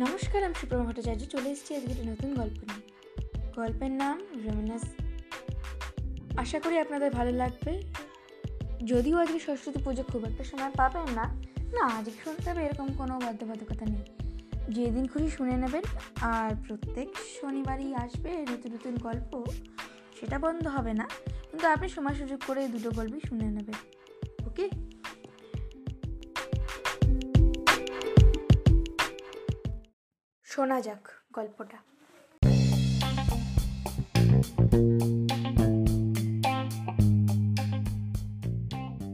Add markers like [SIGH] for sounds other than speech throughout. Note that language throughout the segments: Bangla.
নমস্কার, আমি সুপ্রমা ভট্টাচার্য। চলে এসেছি আজকে একটা নতুন গল্প নিয়ে। গল্পের নাম রমিনাস আশা করি আপনাদের ভালো লাগবে। যদিও আজকে সরস্বতী পুজো খুব একটা সময় পাবেন না। না, আজকে শুনতে হবে এরকম কোনো বাধ্যবাধকতা নেই। যেদিন খুশি শুনে নেবেন, আর প্রত্যেক শনিবারই আসবে নতুন নতুন গল্প, সেটা বন্ধ হবে না। কিন্তু আপনি সময় সুযোগ করে দুটো গল্পই শুনে নেবেন। শোনা যাক গল্পটা।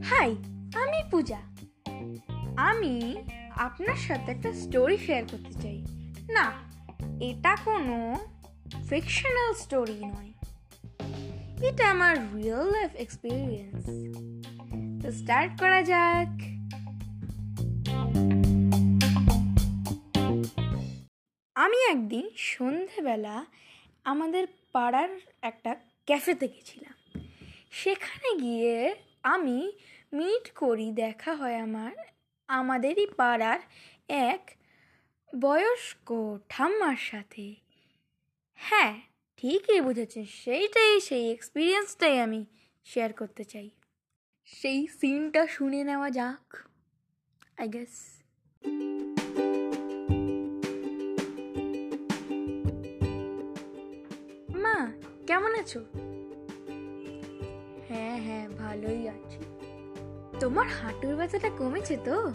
হাই, আমি পূজা। আমি আপনার সাথে একটা স্টোরি শেয়ার করতে চাই। না, এটা কোনো ফিকশনাল স্টোরি নয়। এটা আমার রিয়েল লাইফ এক্সপিরিয়েন্স তো স্টার্ট করা যাক। আমি একদিন সন্ধেবেলা আমাদের পাড়ার একটা ক্যাফেতে গেছিলাম। সেখানে গিয়ে আমি মিট করি, দেখা হয় আমার, আমাদেরই পাড়ার এক বয়স্ক ঠাম্মার সাথে। হ্যাঁ ঠিকই বুঝেছেন, সেইটাই, সেই এক্সপিরিয়েন্সটাই আমি শেয়ার করতে চাই। সেই সিনটা শুনে নেওয়া যাক আই গেস কেমন আছো? হ্যাঁ হ্যাঁ ভালোই আছি। তোমার হাঁটুর ব্যথাটা কমেছে তো?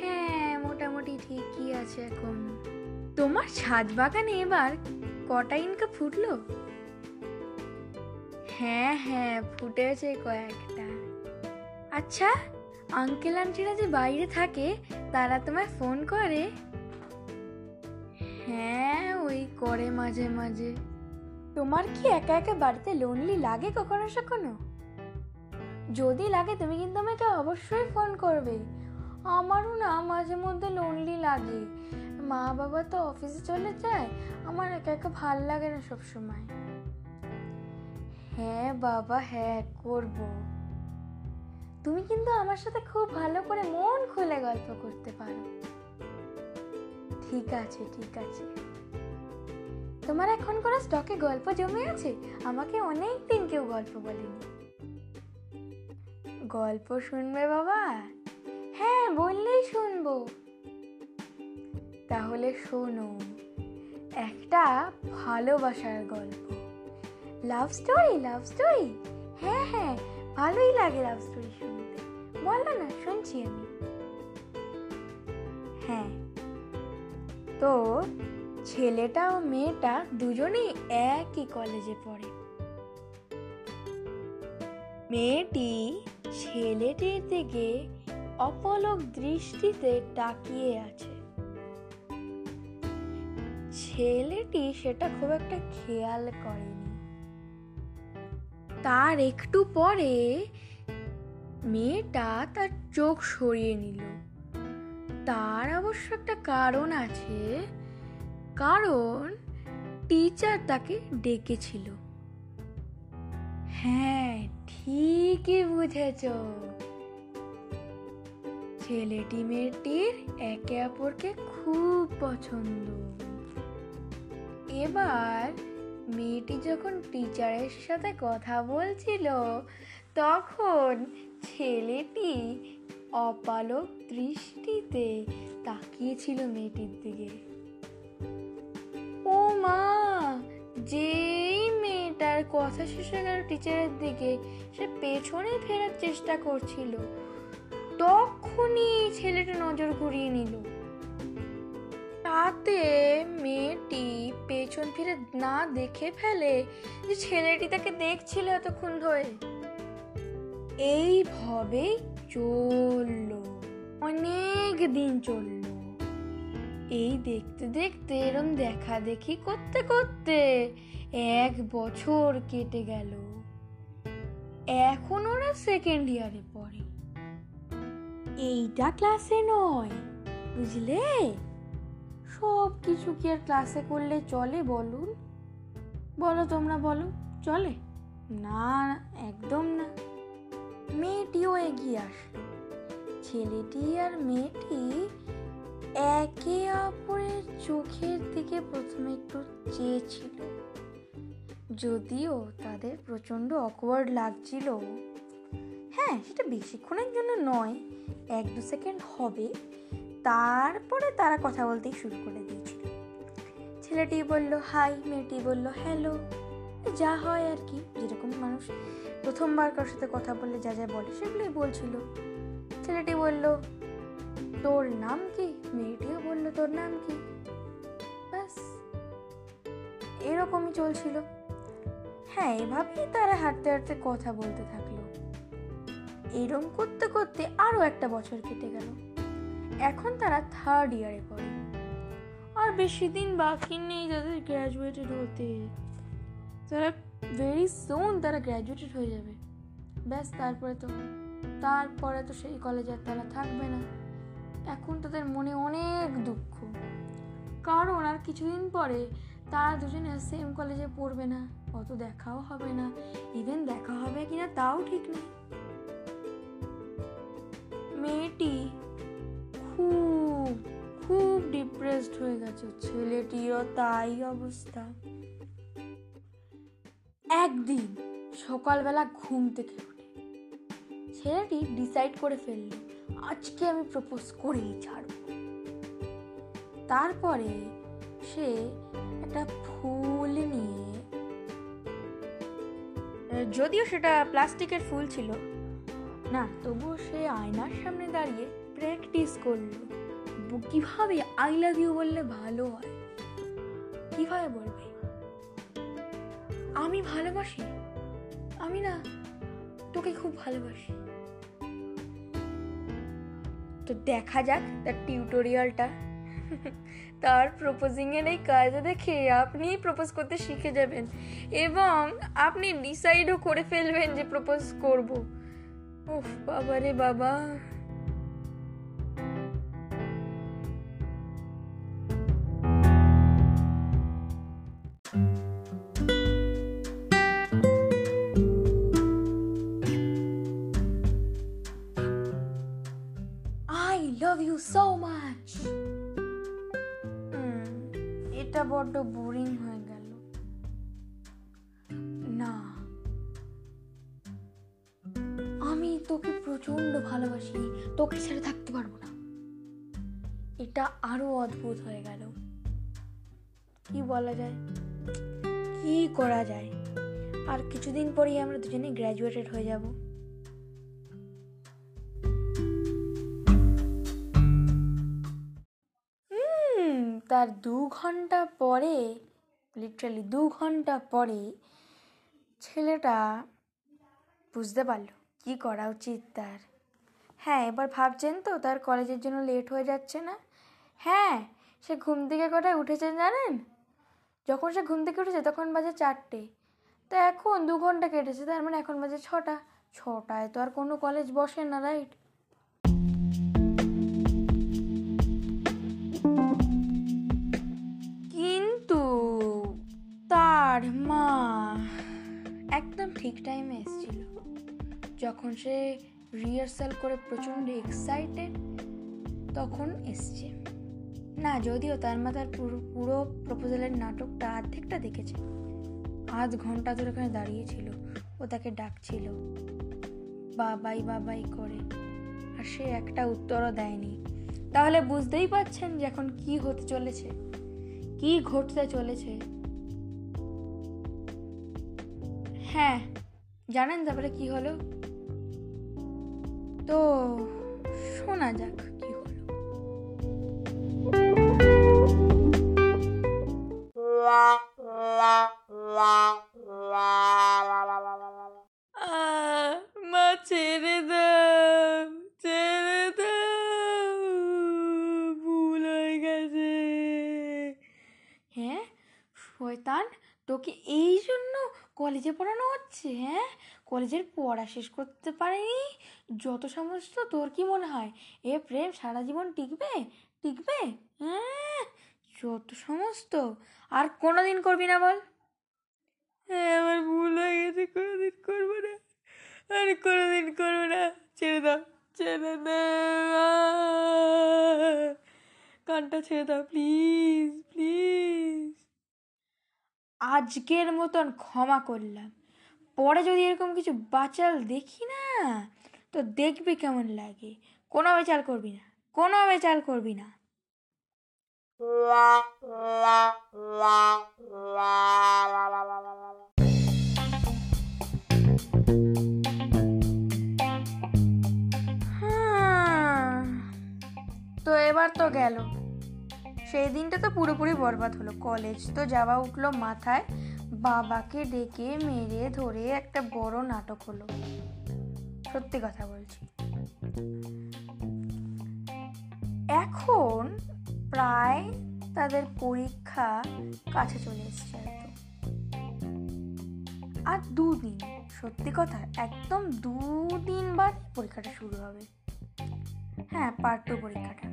হ্যাঁ মোটামুটি ঠিকই আছে এখন। তোমার ছাদ বাগানে এবার কটা ইনকা ফুটলো? হ্যাঁ হ্যাঁ ফুটেছে কয়েকটা। আচ্ছা আঙ্কেল, আন্টিরা যে বাইরে থাকে, তারা তোমায় ফোন করে? হ্যাঁ ওই করে মাঝে মাঝে। তোমার কি একা একা বাড়িতে লোনলি লাগে কখনো সখনো যদি লাগে, তুমি কিন্তু আমাকে অবশ্যই ফোন করবে। আমারও না মাঝে মধ্যে লোনলি লাগে। মা বাবা তো অফিসে চলে যায়, আমার একা একা ভালো লাগে না সব সময় হ্যাঁ বাবা হ্যাঁ করব। তুমি কিন্তু আমার সাথে খুব ভালো করে মন খুলে গল্প করতে পারো। ঠিক আছে ঠিক আছে। তোমার এখন কোনো স্টকে গল্প জমে আছে? আমাকে অনেক দিন কেউ গল্প বলেনি। গল্প শুনবে বাবা? হ্যাঁ বললেই শুনব। তাহলে শোনো, একটা ভালোবাসার গল্প। লাভ স্টোরি লাভ স্টোরি হ্যাঁ হ্যাঁ ভালোই লাগে লাভ স্টোরি শুনতে। বলো না, শুনছি আমি। হ্যাঁ তো ছেলেটা ও মেয়েটা দুজনেই একই কলেজে পড়ে। মেয়েটি ছেলেটির দিকে অপলক দৃষ্টিতে তাকিয়ে আছে। ছেলেটি সেটা খুব একটা খেয়াল করেনি। তার একটু পরে মেয়েটা তার চোখ সরিয়ে নিল। তার অবশ্য একটা কারণ আছে। কারণ টিচার তাকে ডেকেছিল। হ্যাঁ ঠিকই বুঝেছ। ছেলেটি মেয়েটির একে অপরকে খুব পছন্দ। এবার মেয়েটি যখন টিচারের সাথে কথা বলছিল, তখন ছেলেটি অপালক দৃষ্টিতে তাকিয়েছিল মেয়েটির দিকে। কথা শেষ হয়ে গেল টিচারের দিকে। সে পেছনে ফেরার চেষ্টা করছিল। তখনই ছেলেটা নজর ঘুরিয়ে নিল। তাতে মেয়েটি পেছন ফিরে না দেখে ফেলে যে ছেলেটি তাকে দেখছিল এতক্ষণ ধরে। এইভাবেই চলল। অনেক দিন চলল। এই দেখতে দেখতে এরম দেখা দেখি করতে করতে এক বছর কেটে গেল। এখন ওরা সেকেন্ড ইয়ারে পড়ে। এইটা ক্লাসে নয়, বুঝলে? সব কিছু কি আর ক্লাসে করলে চলে বলুন? বলো তোমরা, বলো, চলে? না, একদম না। মেয়েটিও এগিয়ে আসলো। ছেলেটি আর মেয়েটি একে অপরের চোখের দিকে প্রথমে একটু চেয়েছিল। যদিও তাদের প্রচণ্ড অকওয়ার্ড লাগছিল। হ্যাঁ সেটা বেশিক্ষণের জন্য নয়, এক দু সেকেন্ড হবে। তারপরে তারা কথা বলতেই শুরু করে দিয়েছিল। ছেলেটি বলল হাই মেয়েটি বলল হ্যালো যা হয় আর কি। যেরকম মানুষ প্রথমবার কারোর সাথে কথা বললে যা যা বলে সেগুলোই বলছিল। ছেলেটি বলল, তোর নাম কি? মেয়েটিও বলল, তোর নাম কি? ব্যাস, এরকমই চলছিল। হ্যাঁ এভাবেই তারা হাঁটতে হাঁটতে কথা বলতে থাকল। এরম করতে করতে আরও একটা বছর কেটে গেল। এখন তারা থার্ড ইয়ারে পড়ে। আর বেশি দিন বাকি নেই তাদের গ্র্যাজুয়েটেড হতে। তারা ভেরি সুন তারা গ্র্যাজুয়েটেড হয়ে যাবে। ব্যাস, তারপরে তো তারপরে তো সেই কলেজে আর তারা থাকবে না। এখন তাদের মনে অনেক দুঃখ। কারণ আর কিছুদিন পরে তারা দুজনে সেম কলেজে পড়বে না। অত দেখাও হবে না। ইভেন দেখা হবে কিনা তাও ঠিক নেই মেয়েটি খুব খুব ডিপ্রেসড হয়ে গেছে। ছেলেটিরও তাই অবস্থা। একদিন সকালবেলা ঘুম থেকে উঠে ছেলেটি ডিসাইড করে ফেলল, আজকে আমি প্রপোজ করেই ছাড়ব। তারপরে সে একটা ফুল নিয়ে যদিও সেটা প্লাস্টিকের ফুল ছিল। না, তবুও সে আয়নার সামনে দাঁড়িয়ে প্র্যাকটিস করল। কীভাবে আই লাভ ইউ বললে ভালো হয়? কীভাবে বলবে? আমি ভালোবাসি? আমি না, তোকে খুব ভালোবাসি। তো দেখা যাক, তার টিউটোরিয়ালটা [LAUGHS] তার প্রপোজিংয়ের এই কাজ দেখে আপনি প্রপোজ করতে শিখে যাবেন এবং আপনি ডিসাইডও করে ফেলবেন যে প্রপোজ করব। উফ বাবা রে বাবা। এটা আরও অদ্ভুত হয়ে গেল। কি বলা যায়? কি করা যায়? আর কিছুদিন পরেই আমরা দুজনে গ্র্যাজুয়েটেড হয়ে যাব। তার দু ঘণ্টা পরে লিটারালি দু ঘণ্টা পরে ছেলেটা বুঝতে পারল কি করা উচিত তার। হ্যাঁ এবার ভাবছেন তো তার কলেজের জন্য লেট হয়ে যাচ্ছে না? হ্যাঁ সে ঘুম থেকে কটায় উঠেছেন জানেন? যখন সে ঘুম থেকে উঠেছে তখন বাজে চারটে। তো এখন দু ঘণ্টা কেটেছে, তার মানে এখন বাজে ছটা। ছটায় তো আর কোনো কলেজ বসে না রাইট কিন্তু তার মা একদম ঠিক টাইমে এসেছিল। যখন সে রিহার্সাল করে প্রচণ্ড এক্সাইটেড তখন এসছে। না, যদিও তার মা তার পুরো পুরো প্রপোজালের নাটকটা অর্ধেকটা দেখেছে। আধ ঘণ্টা ধরে ওখানে দাঁড়িয়েছিল ও তাকে ডাকছিল। বাবাই বাবাই করে। আর সে একটা উত্তরও দেয়নি। তাহলে বুঝতেই পাচ্ছেন যে এখন কি হতে চলেছে। কি ঘটতে চলেছে। হ্যাঁ জানেন তারপরে কি হলো? তো শোনা যাক কলেজে পড়ানো হচ্ছে হ্যাঁ? কলেজের পড়া শেষ করতে পারেনি? যত সমস্ত তোর কি মনে হয়? এ প্রেম সারা জীবন টিকবে? টিকবে? হ্যাঁ? যত সমস্ত আর কোনো দিন করবি না বল। হ্যাঁ আমার ভুল হয়ে গেছে, কোনোদিন করব না। আর কোনোদিন করব না। ছেড়ে দাও ছেড়ে দাও। গানটা ছেড়ে দাও, প্লিজ প্লিজ। আজকের মতন ক্ষমা করলাম। পরে যদি এরকম কিছু বাচাল দেখি না তো দেখবি কেমন লাগে। কোনো বেচাল করবি না কোনো বেচাল করবি না। হ্যাঁ, তো এবার তো গেল। সেই দিনটা তো পুরোপুরি বরবাদ হলো। কলেজ তো যাওয়া উঠল মাথায়, বাবাকে ডেকে মেরে ধরে একটা বড় নাটক হলো। সত্যি কথা বলছি। এখন প্রায় তাদের পরীক্ষা কাছে চলে এসছে আর দুদিন, সত্যি কথা, একদম দুদিন বাদ পরীক্ষাটা শুরু হবে। হ্যাঁ পার্ট টু পরীক্ষাটা।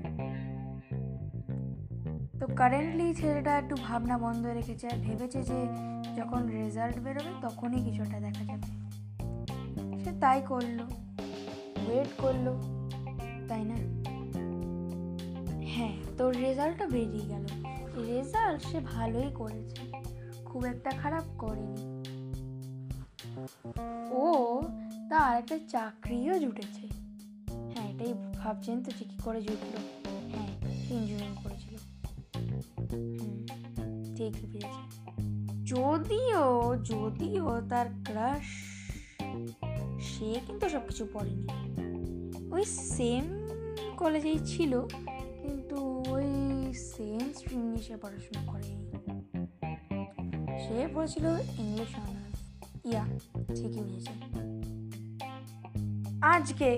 তো কারেন্টলি ছেলেটা একটু ভাবনা বন্ধ রেখেছে আর ভেবেছে যে যখন রেজাল্ট বেরোবে তখনই কিছুটা দেখা যাবে। সে তাই করল। ওয়েট করল। তাই না? হ্যাঁ তোর রেজাল্টটা বেরিয়ে গেল। রেজাল্ট সে ভালোই করেছে। খুব একটা খারাপ করেনি। ও তার একটা চাকরিও জুটেছে। হ্যাঁ এটাই ভাবছেন তো যে কী করে জুটলো। হ্যাঁ ইঞ্জিনিয়ারিং যদিও যদিও তার ক্রাশ সে কিন্তু সব কিছু পড়েনি। ওই সেম কলেজেই ছিল, কিন্তু ওই সেম স্ট্রিম নিয়ে সে পড়াশোনা করেনি সে পড়েছিল ইংলিশ অনার্স ইয়া, ঠিকই বুঝেছে আজকে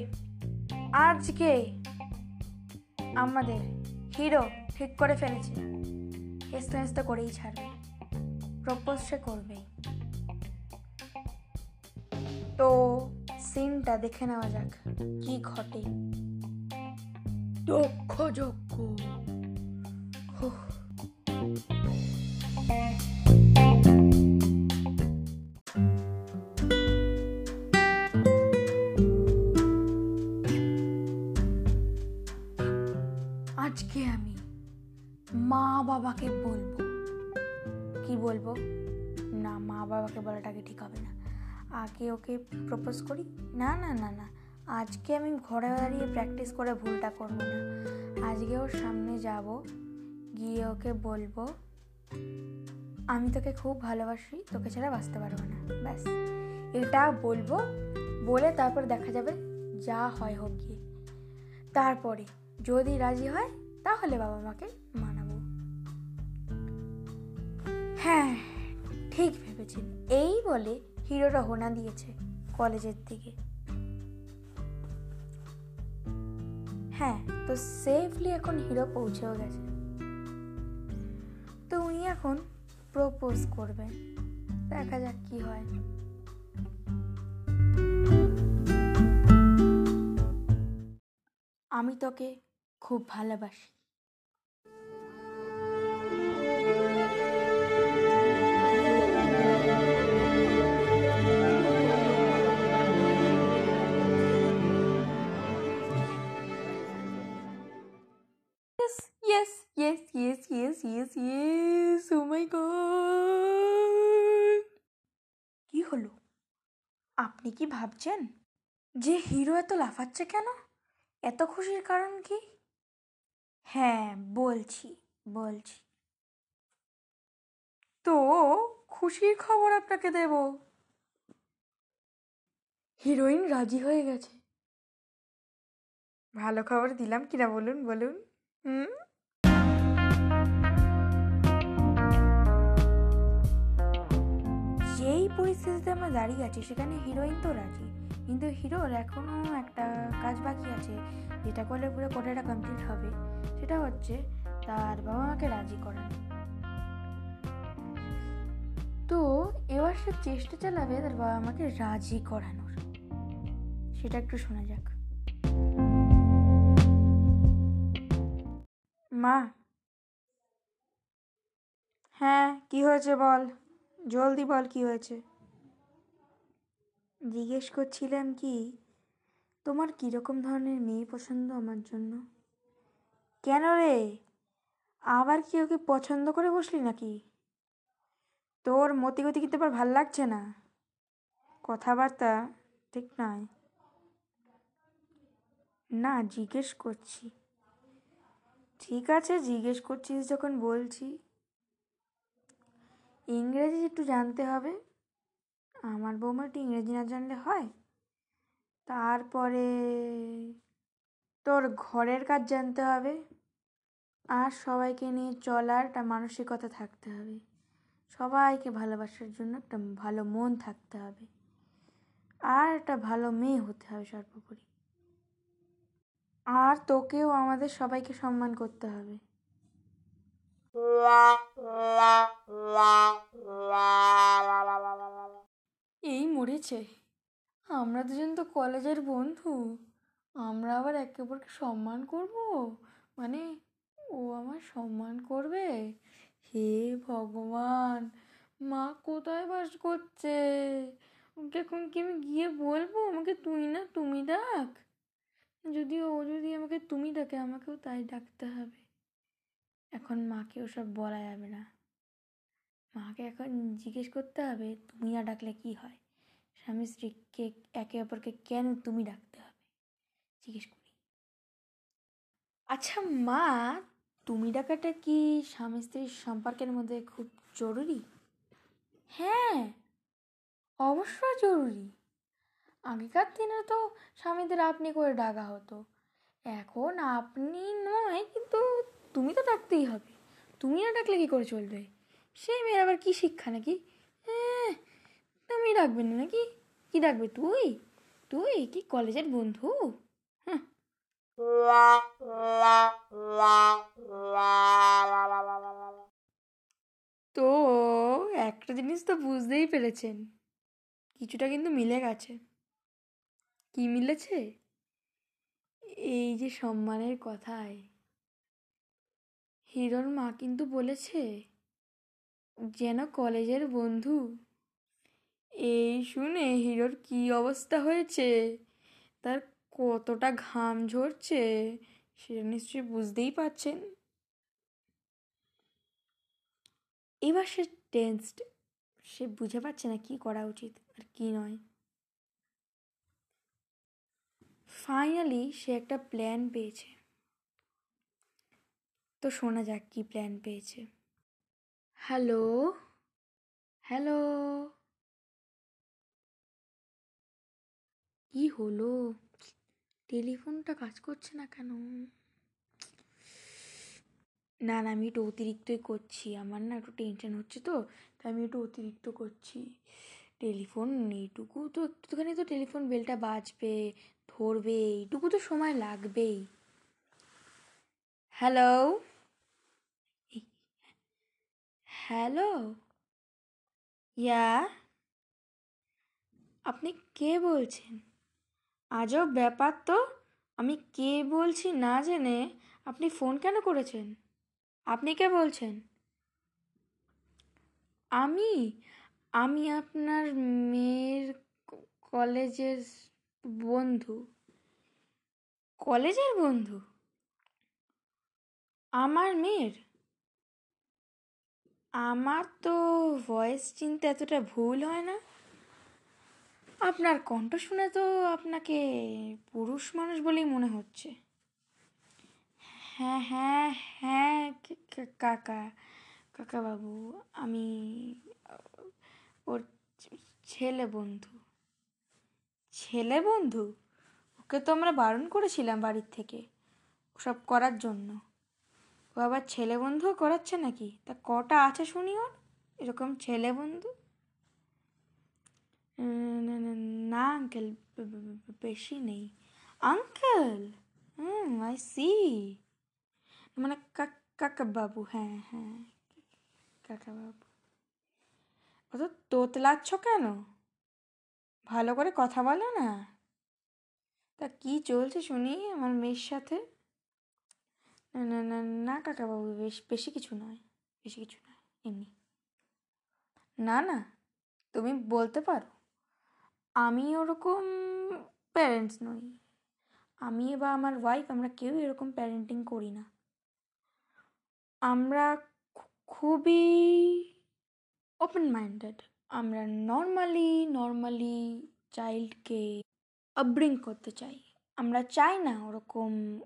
আজকে আমাদের হিরো ঠিক করে ফেলেছে। হেসতে করেই ছাড়বে। প্রপোজ সে করবেই। তো সিনটা দেখে নেওয়া যাক কি ঘটে। দক্ষ যজ্ঞ আগে ওকে প্রপোজ করি? না না না না। আজকে আমি ঘরে দাঁড়িয়ে প্র্যাকটিস করে ভুলটা করব না। আজকে ওর সামনে যাব, গিয়ে ওকে বলব, আমি তোকে খুব ভালোবাসি, তোকে ছাড়া বাঁচতে পারব না। ব্যাস। এটা বলব, বলে তারপর দেখা যাবে যা হয় হোক গিয়ে। তারপরে যদি রাজি হয়, তাহলে বাবা মাকে মানাবো। হ্যাঁ ঠিক ভেবেছেন। এই বলে হিরো রহনা দিয়েছে কলেজের দিকে। হ্যাঁ তো সেফলি এখন হিরো পৌঁছেও গেছে। তো উনি এখন প্রপোজ করবেন। দেখা যাক কি হয়। আমি তোকে খুব ভালোবাসি। Yes, yes, yes. Oh my god. কি হলো? আপনি কি ভাবছেন যে হিরো এত লাফাচ্ছে কেন? এত খুশির কারণ কি? হ্যাঁ বলছি বলছি। তো খুশির খবর আপনাকে দেব। হিরোইন রাজি হয়ে গেছে। ভালো খবর দিলাম কিনা বলুন বলুন। হুম? আমরা দাঁড়িয়ে আছি, সেখানে হিরোইন তো রাজি। কিন্তু হিরোর এখনও একটা কাজ বাকি আছে, যেটা করলে পুরো কোটাটা কমপ্লিট হবে। সেটা হচ্ছে তার বাবা মাকে রাজি করানো তো এবার সে চেষ্টা চালাবে তার বাবা মাকে রাজি করানোর। সেটা একটু শোনা যাক। মা। হ্যাঁ কি হয়েছে বল? জলদি বল কি হয়েছে? জিজ্ঞেস করছিলাম কি, তোমার কীরকম ধরনের মেয়ে পছন্দ আমার জন্য? কেন রে? আবার কি ওকে পছন্দ করে বসলি নাকি? তোর মতি গতি কিন্তু আবার ভালো লাগছে না। কথাবার্তা ঠিক নয়। না, জিজ্ঞেস করছি। ঠিক আছে, জিজ্ঞেস করছিস যখন বলছি। ইংরেজি একটু জানতে হবে। আমার বৌমা একটু ইংরেজি না জানলে হয় তারপরে তোর ঘরের কাজ জানতে হবে আর সবাইকে নিয়ে চলার একটা মানসিকতা থাকতে হবে সবাইকে ভালোবাসার জন্য একটা ভালো মন থাকতে হবে আর একটা ভালো মেয়ে হতে হবে সর্বোপরি আর তোকেও আমাদের সবাইকে সম্মান করতে হবে এই মরেছে। আমরা দুজন তো কলেজের বন্ধু। আমরা আবার একে অপরকে সম্মান করব? মানে ও আমার সম্মান করবে? হে ভগবান, মা কোথায় বাস করছে? ওকে এখন কি আমি গিয়ে বলব? আমাকে তুই না, তুমি ডাক। যদি ও যদি আমাকে তুমি ডাকে, আমাকেও তাই ডাকতে হবে। এখন মাকে ওসব বলা যাবে না। মাকে এখন জিজ্ঞেস করতে হবে, তুমি না ডাকলে কি হয়? স্বামী স্ত্রীকে একে অপরকে, কেন তুমি ডাকতে হবে? জিজ্ঞেস করি। আচ্ছা মা, তুমি ডাকাটা কি স্বামী স্ত্রীর সম্পর্কের মধ্যে খুব জরুরি? হ্যাঁ অবশ্যই জরুরি। আগেকার দিনে তো স্বামীদের আপনি করে ডাকা হতো। এখন আপনি নয়, কিন্তু তুমি তো ডাকতেই হবে। তুমি না ডাকলে কী করে চলবে? সে মেয়ের আবার কী শিক্ষা নাকি? হ্যাঁ তুমি ডাকবে না নাকি? কী ডাকবে তুই? তুই কি কলেজের বন্ধু? হ্যাঁ। তো একটা জিনিস তো বুঝতেই পেরেছেন, কিছুটা কিন্তু মিলে গেছে। কি মিলেছে? এই যে সম্মানের কথায়। হিরোর মা কিন্তু বলেছে যেন কলেজের বন্ধু। এই শুনে হিরোর কি অবস্থা হয়েছে? তার কতটা ঘাম ঝরছে সেটা নিশ্চয়ই বুঝতেই পারছেন। এবার সে টেন্সড সে বুঝে পাচ্ছে না কি করা উচিত আর কি নয়। ফাইনালি সে একটা প্ল্যান পেয়েছে। তো শোনা যাক কি প্ল্যান পেয়েছে। হ্যালো? হ্যালো? কি হলো? টেলিফোনটা কাজ করছে না কেন? না না, আমি একটু অতিরিক্তই করছি। আমার না একটু টেনশন হচ্ছে তো, তাই আমি একটু অতিরিক্ত করছি। টেলিফোন এইটুকু তো, একটুখানি তো টেলিফোন বেলটা বাজবে, ধরবে, এইটুকু তো সময় লাগবেই। হ্যালো? হ্যালো? ইয়া? আপনি কে বলছেন? আজব ব্যাপার তো। আমি কে বলছি না জেনে আপনি ফোন কেন করেছেন? আপনি কে বলছেন? আমি? আমি আপনার মেয়ের কলেজের বন্ধু। কলেজের বন্ধু? আমার মেয়ের? আমার তো ভয়েস চিনতে এতটা ভুল হয় না। আপনার কণ্ঠ শুনে তো আপনাকে পুরুষ মানুষ বলেই মনে হচ্ছে। হ্যাঁ হ্যাঁ হ্যাঁ কাকা কাকা বাবু, আমি, ওর ছেলে বন্ধু। ছেলে বন্ধু? ওকে তো আমরা বারণ করেছিলাম বাড়ির থেকে, ওসব করার জন্য। ও আবার ছেলে বন্ধুও করাচ্ছে নাকি? তা কটা আছে শুনি ওর? এরকম ছেলে বন্ধু? না আঙ্কেল বেশি নেই। আঙ্কেল হুম আই সি মানে কাকা হ্যাঁ হ্যাঁ কাকা বাবু। অত তোতলাচ্ছ কেন? ভালো করে কথা বলো না। তা কি চলছে শুনি আমার মেয়ের সাথে? না না না কাকাবাবু বেশ, বেশি কিছু নয়, বেশি কিছু নয়, এমনি। না না, তুমি বলতে পারো। আমি ওরকম প্যারেন্টস নই। আমি বা আমার ওয়াইফ আমরা কেউ এরকম প্যারেন্টিং করি না। আমরা খুবই ওপেন মাইন্ডেড আমরা নর্মালি নর্মালি চাইল্ডকে আপব্রিং করতে চাই। আমরা চাই না ওরকম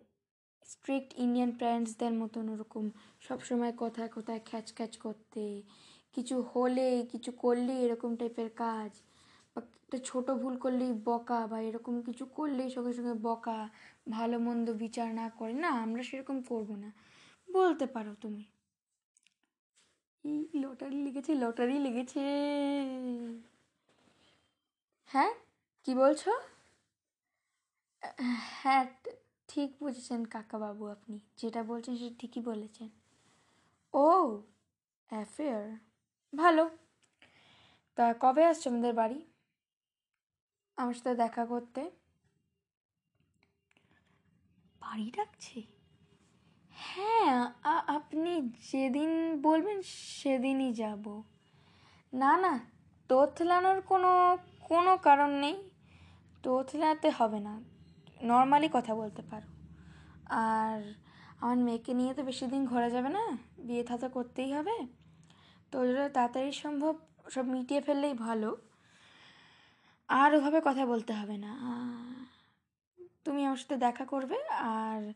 স্ট্রিক্ট ইন্ডিয়ান প্যারেন্টসদের মতন ওরকম সবসময় কথায় কথায় খ্যাচ খ্যাচ করতে, কিছু হলে, কিছু করলে এরকম টাইপের কাজ, বা একটা ছোটো ভুল করলেই বকা, বা এরকম কিছু করলেই সঙ্গে সঙ্গে বকা, ভালো মন্দ বিচার না করে, না, আমরা সেরকম করব না। বলতে পারো তুমি। এই লটারি লেগেছে লটারি লেগেছে। হ্যাঁ? কি বলছো? হ্যাঁ ঠিক বুঝেছেন কাকাবাবু আপনি। যেটা বলছেন সেটা ঠিকই বলেছেন। ও অ্যাফেয়ার ভালো। তা কবে আসছো আমাদের বাড়ি? আমার সাথে দেখা করতে। বাড়ি ডাকছে? হ্যাঁ আপনি যেদিন বলবেন সেদিনই যাব। না না, তোতলানোর কোনো কোনো কারণ নেই। তোতলাতে হবে না। নর্মালি কথা বলতে পারো। আর আমার মেয়েকে নিয়ে তো বেশি দিন ঘোরা যাবে না, বিয়ে থা তো করতেই হবে। তো জন্য তাড়াতাড়ি সম্ভব সব মিটিয়ে ফেললেই ভালো। আর ওভাবে কথা বলতে হবে না। তুমি আমার সাথে দেখা করবে আর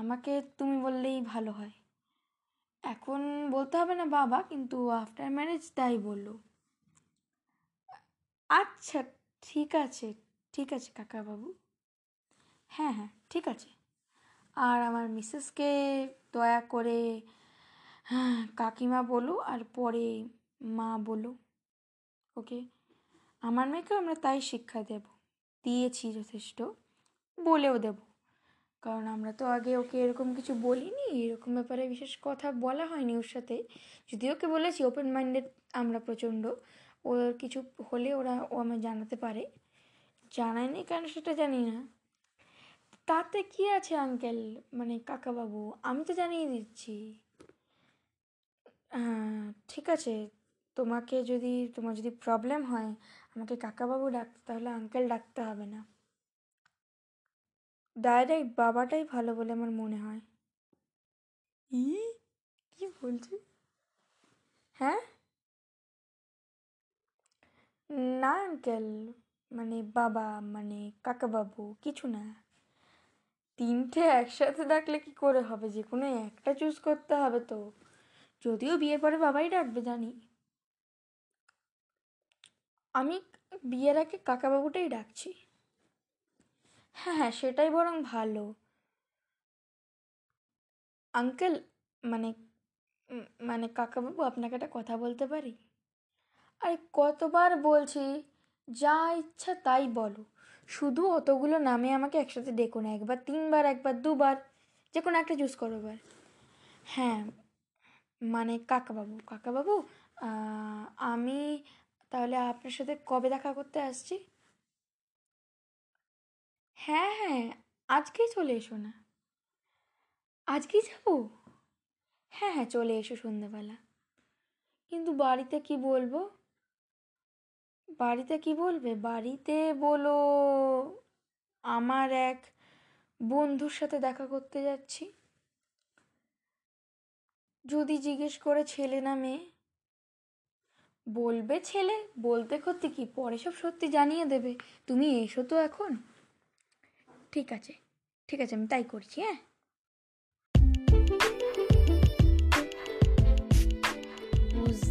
আমাকে তুমি বললেই ভালো হয়। এখন বলতে হবে না বাবা, কিন্তু আফটার ম্যারেজ তাই বলল। আচ্ছা ঠিক আছে ঠিক আছে কাকাবাবু। হ্যাঁ হ্যাঁ ঠিক আছে। আর আমার মিসেসকে দয়া করে হ্যাঁ কাকিমা বলো আর পরে মা বলো ওকে? আমার মেয়েকেও আমরা তাই শিক্ষা দেব, দিয়েছি যথেষ্ট, বলেও দেব। কারণ আমরা তো আগে ওকে এরকম কিছু বলিনি, এরকম ব্যাপারে বিশেষ কথা বলা হয়নি ওর সাথে। যদি ওকে বলেছি ওপেন মাইন্ডেড আমরা প্রচণ্ড, ওর কিছু হলে ওরা ও আমায় জানাতে পারে। জানায়নি কেন সেটা জানি না। তাতে কি আছে আঙ্কেল মানে কাকাবাবু আমি তো জানিয়ে দিচ্ছি। হ্যাঁ ঠিক আছে তোমাকে যদি তোমার যদি প্রবলেম হয় আমাকে কাকাবাবু ডাকতে তাহলে আঙ্কেল ডাকতে হবে না। ডাইরেক্ট বাবাটাই ভালো বলে আমার মনে হয়। ই? কি বলছি? হ্যাঁ? না আঙ্কেল মানে বাবা মানে কাকাবাবু কিছু না। তিনটে একসাথে ডাকলে কি করে হবে? যে কোনো একটা চুজ করতে হবে তো। যদিও বিয়ের পরে বাবাই ডাকবে, জানি। আমি বিয়ের আগে কাকাবাবুটাই ডাকছি। হ্যাঁ হ্যাঁ সেটাই বরং ভালো। আঙ্কেল মানে মানে কাকাবাবু, আপনাকে একটা কথা বলতে পারি? আরে, কতবার বলছি, যা ইচ্ছা তাই বলো। শুধু অতগুলো নামে আমাকে একসাথে ডেকো না একবার তিনবার, একবার দুবার যে কোনো একটা চুজ করো এবার। হ্যাঁ মানে কাকাবাবু। কাকাবাবু আমি তাহলে আপনার সাথে কবে দেখা করতে আসছি? হ্যাঁ হ্যাঁ আজকেই চলে এসো না। আজকেই যাব? হ্যাঁ হ্যাঁ চলে এসো সন্ধ্যেবেলা। কিন্তু বাড়িতে কি বলব? বাড়িতে কি বলবে? বাড়িতে বলো, আমার এক বন্ধুর সাথে দেখা করতে যাচ্ছি। যদি জিজ্ঞেস করে ছেলে না মেয়ে? বলবে ছেলে, বলতে করতে কি? পরে সব সত্যি জানিয়ে দেবে। তুমি এসো তো এখন। ঠিক আছে ঠিক আছে, আমি তাই করছি হ্যাঁ?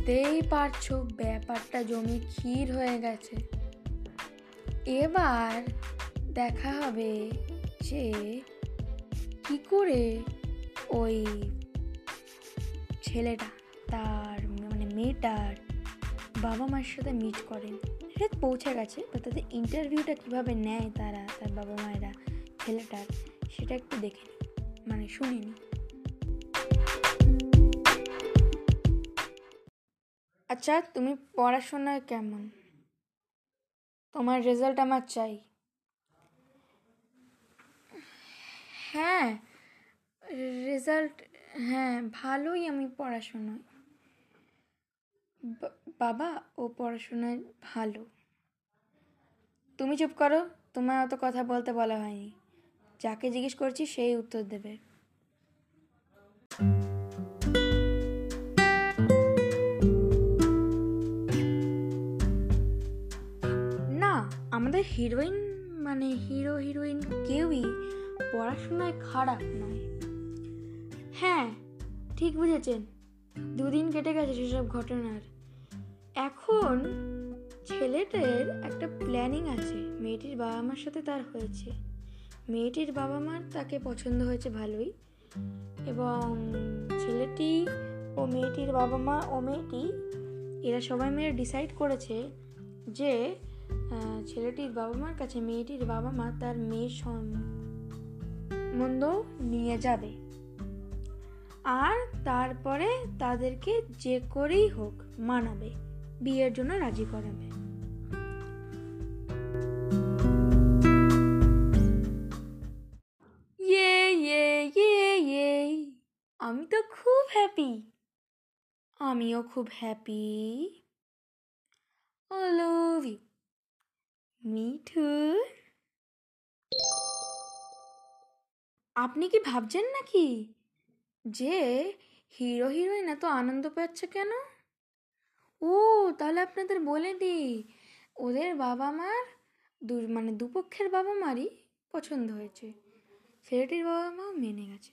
বুঝতেই পারছ, ব্যাপারটা জমি ক্ষীর হয়ে গেছে। এবার দেখা হবে যে কি করে ওই ছেলেটা, তার মানে মেয়েটার বাবা মার সাথে মিট করেন সেটা পৌঁছে গেছে বা তাদের ইন্টারভিউটা কীভাবে নেয় তারা, তার বাবা মায়েরা ছেলেটার, সেটা একটু দেখে মানে শুনিনি আচ্ছা তুমি পড়াশোনায় কেমন? তোমার রেজাল্ট আমার চাই। হ্যাঁ রেজাল্ট হ্যাঁ ভালোই আমি পড়াশোনায়। বাবা, ও পড়াশোনায় ভালো। তুমি চুপ করো তোমায় অত কথা বলতে বলা হয়নি। যাকে জিজ্ঞেস করছি, সেই উত্তর দেবে। আমাদের হিরোইন মানে হিরো হিরোইন কেউই পড়াশোনায় খারাপ নয়। হ্যাঁ ঠিক বুঝেছেন। দুদিন কেটে গেছে সেসব ঘটনার। এখন ছেলেটার একটা প্ল্যানিং আছে। মেয়েটির বাবা মার সাথে তার হয়েছে। মেয়েটির বাবা মার তাকে পছন্দ হয়েছে ভালোই এবং ছেলেটি ও মেয়েটির বাবা মা ও মেয়েটি এরা সবাই মিলে ডিসাইড করেছে যে ছেলেটির বাবা মার কাছে, মেয়েটির বাবা মা তার মেয়ের সম্বন্ধ নিয়ে যাবে। আর তারপরে তাদেরকে যে করেই হোক মানাবে, বিয়ের জন্য রাজি করাবে। ইয়ে ইয়ে ইয়ে ইয়ে আমি তো খুব হ্যাপি আমিও খুব happy I love you. Too. আপনি কি ভাবছেন নাকি যে হিরো, হিরোইন এত আনন্দ পাচ্ছে কেন? ও, তাহলে আপনাদের বলে দিই, ওদের বাবা মার দু মানে দুপক্ষের বাবা মারই পছন্দ হয়েছে। ছেলেটির বাবা মাও মেনে গেছে।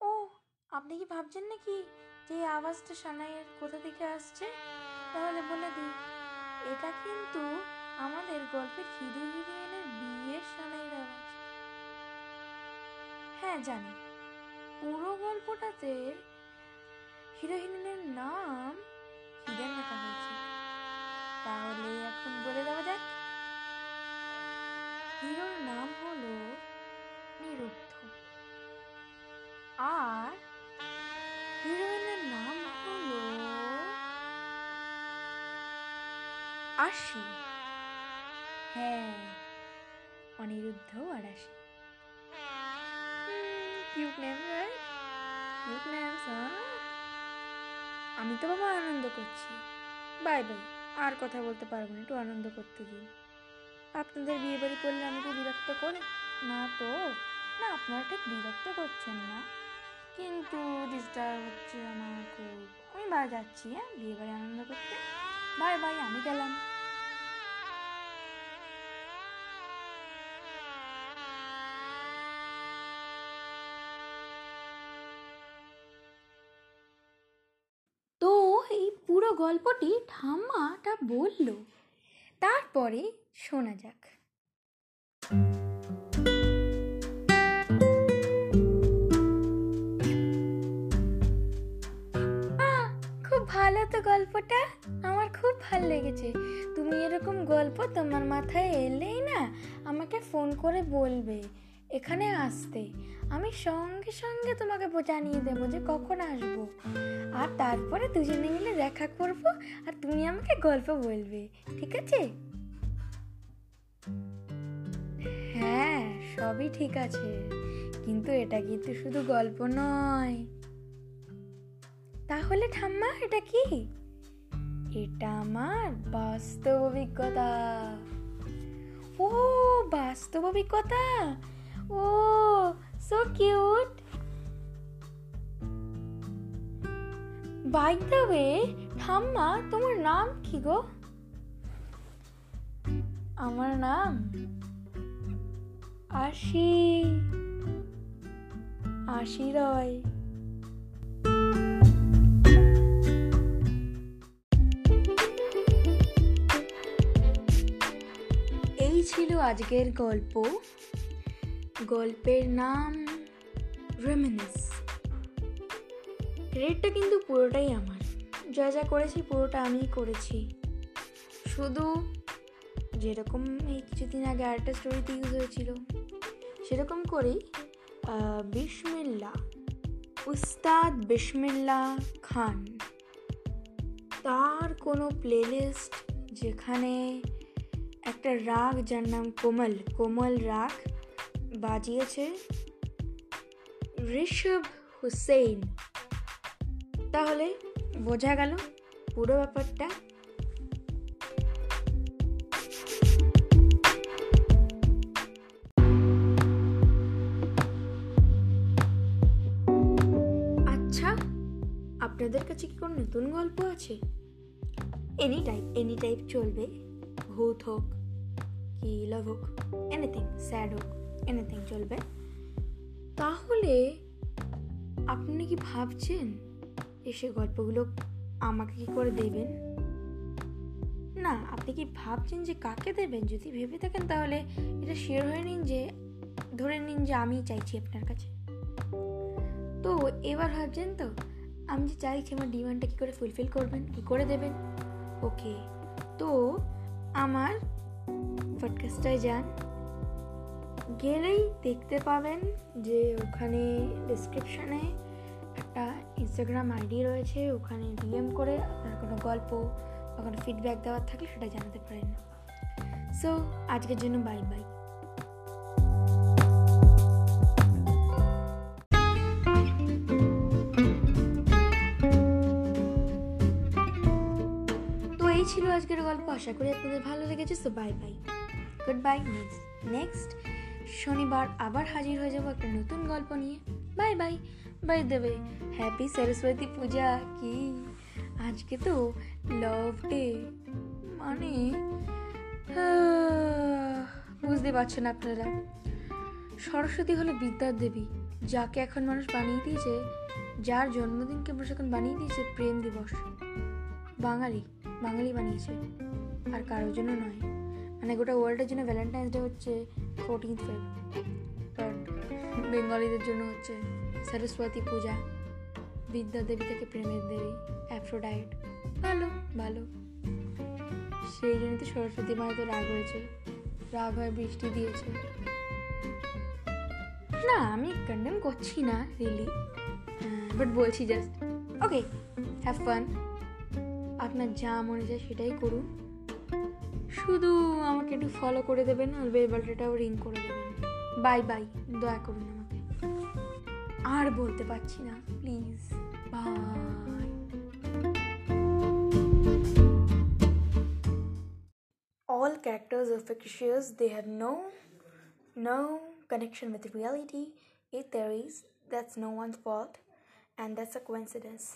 ও, আপনি কি ভাবছেন নাকি যে আওয়াজটা সানাইয়ের কোথা থেকে আসছে? তাহলে বলে দিই। এটা কিন্তু আমাদের গল্পের হিরো হিরোইনের বিয়ের সানাইয়ের আওয়াজ হ্যাঁ জানি। পুরো গল্পটাতে হিরো হিরোইনের নাম হিরেন রাখা হয়েছে। তাহলে এখন বলে দেওয়া যাক। হিরোর নাম হলো নিরুদ্ধ। আর হিরোইনের আশি হ্যাঁ অনিরুদ্ধ আর নেম আমি তো বাবা আনন্দ করছি। বাই বাই আর কথা বলতে পারব না, একটু আনন্দ করতে দিন আপনাদের বিয়ে বাড়ি করলে আমাকে বিরক্ত করে। না তো, না, আপনারা ঠিক বিরক্ত করছেন না। কিন্তু ডিস্টার্ব হচ্ছে আমার খুব আমি বাড়ি যাচ্ছি হ্যাঁ বিয়ে বাড়ি আনন্দ করতে। বাই বাই আমি গেলাম। তো এই পুরো গল্পটি ঠাম্মাটা বলল। তারপরে শোনা যাক। খুব ভালো তো গল্পটা। আমার খুব ভালো লেগেছে। তুমি এরকম গল্প তোমার মাথায় এলেই না আমাকে ফোন করে বলবে। এখানে আসতে। আমি সঙ্গে সঙ্গে তোমাকে জানিয়ে দেবো যে কখন আসব। আর তারপরে দুজনে মিলে দেখা করব আর তুমি আমাকে গল্প বলবে, ঠিক আছে? হ্যাঁ সবই ঠিক আছে। কিন্তু এটা কিন্তু শুধু গল্প নয়। তাহলে ঠাম্মা, এটা কি? এটা আমার বাস্তব অভিজ্ঞতা। ও, বাস্তব অভিজ্ঞতা? ও so cute by the way ঠাম্মা তোমার নাম কি গো? আমার নাম আশি। আশি রয়। এই ছিল আজকের গল্প। গল্পের নাম রেমিনিস রেটটা কিন্তু পুরোটাই আমার। যা যা করেছি পুরোটা আমিই করেছি। শুধু যেরকম এই কিছুদিন আগে আরেকটা স্টোরিতে ইউজ হয়েছিল, সেরকম করেই বিসমিল্লা, উস্তাদ বিসমিল্লা খান, তার কোনো প্লেলিস্ট যেখানে একটা রাগ যার নাম কোমল কোমল রাগ বাজিয়েছে ঋষভ হুসেইন। তাহলে বোঝা গেল পুরো ব্যাপারটা। আচ্ছা আপনাদের কাছে কি কোনো নতুন গল্প আছে? এনি টাইপ এনি টাইপ চলবে। ভূত হোক, কি লাভ হোক এনিথিং স্যাড হোক। এনিথিং চলবে। তাহলে আপনি কি ভাবছেন এসে গল্পগুলো আমাকে কি করে দেবেন? না, আপনি কি ভাবছেন যে কাকে দেবেন? যদি ভেবে থাকেন তাহলে এটা শেয়ার হয়ে নিন যে, ধরে নিন যে আমি চাইছি আপনার কাছে। তো এবার ভাবছেন তো, আমি যে চাইছি আমার ডিমান্ডটা কী করে ফুলফিল করবেন, কী করে দেবেন? ওকে তো আমার পডকাস্টটায় যান। গেলেই দেখতে পাবেন যে ওখানে ডিসক্রিপশানে একটা ইনস্টাগ্রাম আইডি রয়েছে, ওখানে ডিএম করে আপনার কোনো গল্প বা কোনো ফিডব্যাক দেওয়ার থাকলে সেটা জানাতে পারেন। সো আজকের জন্য বাই বাই তো এই ছিল আজকের গল্প, আশা করি আপনাদের ভালো লেগেছে so bye bye good bye next next শনিবার আবার হাজির হয়ে যাব একটা নতুন গল্প নিয়ে। Bye bye. বাই দেবে হ্যাপি সরস্বতী পূজা কি? আজকে তো লাভ ডে মানে বুঝতে পারছেন আপনারা। সরস্বতী হলো বিদ্যার দেবী, যাকে এখন মানুষ বানিয়ে দিয়েছে, যার জন্মদিনকে মানুষ এখন বানিয়ে দিয়েছে প্রেম দিবস। বাঙালি বাঙালি বানিয়েছে। আর কারোর জন্য নয়। মানে গোটা ওয়ার্ল্ডের জন্য ভ্যালেন্টাইন্স ডে হচ্ছে ফোরটিন্থ ফেব বেঙ্গলিদের জন্য হচ্ছে সরস্বতী পূজা, বিদ্যা দেবী থেকে প্রেমের দেবী অ্যাফ্রোডাইট ভালো ভালো। সেই জন্য তো সরস্বতী মায়ের তো রাগ হয়েছে। রাগ হয়ে বৃষ্টি দিয়েছে। না, আমি কন্ডেম করছি না রিলি বাট বলছি জাস্ট ওকে হ্যাভ ফান আপনার যা মনে যায় সেটাই করুন। শুধু আমাকে একটু ফলো করে দেবেন আর বেল বাটনটাও রিং করে দেবেন বাই বাই দয়া করুন আমাকে আর বলতে পারছি না please bye all characters are fictitious they have no no connection with reality if there is that's no one's fault and that's a coincidence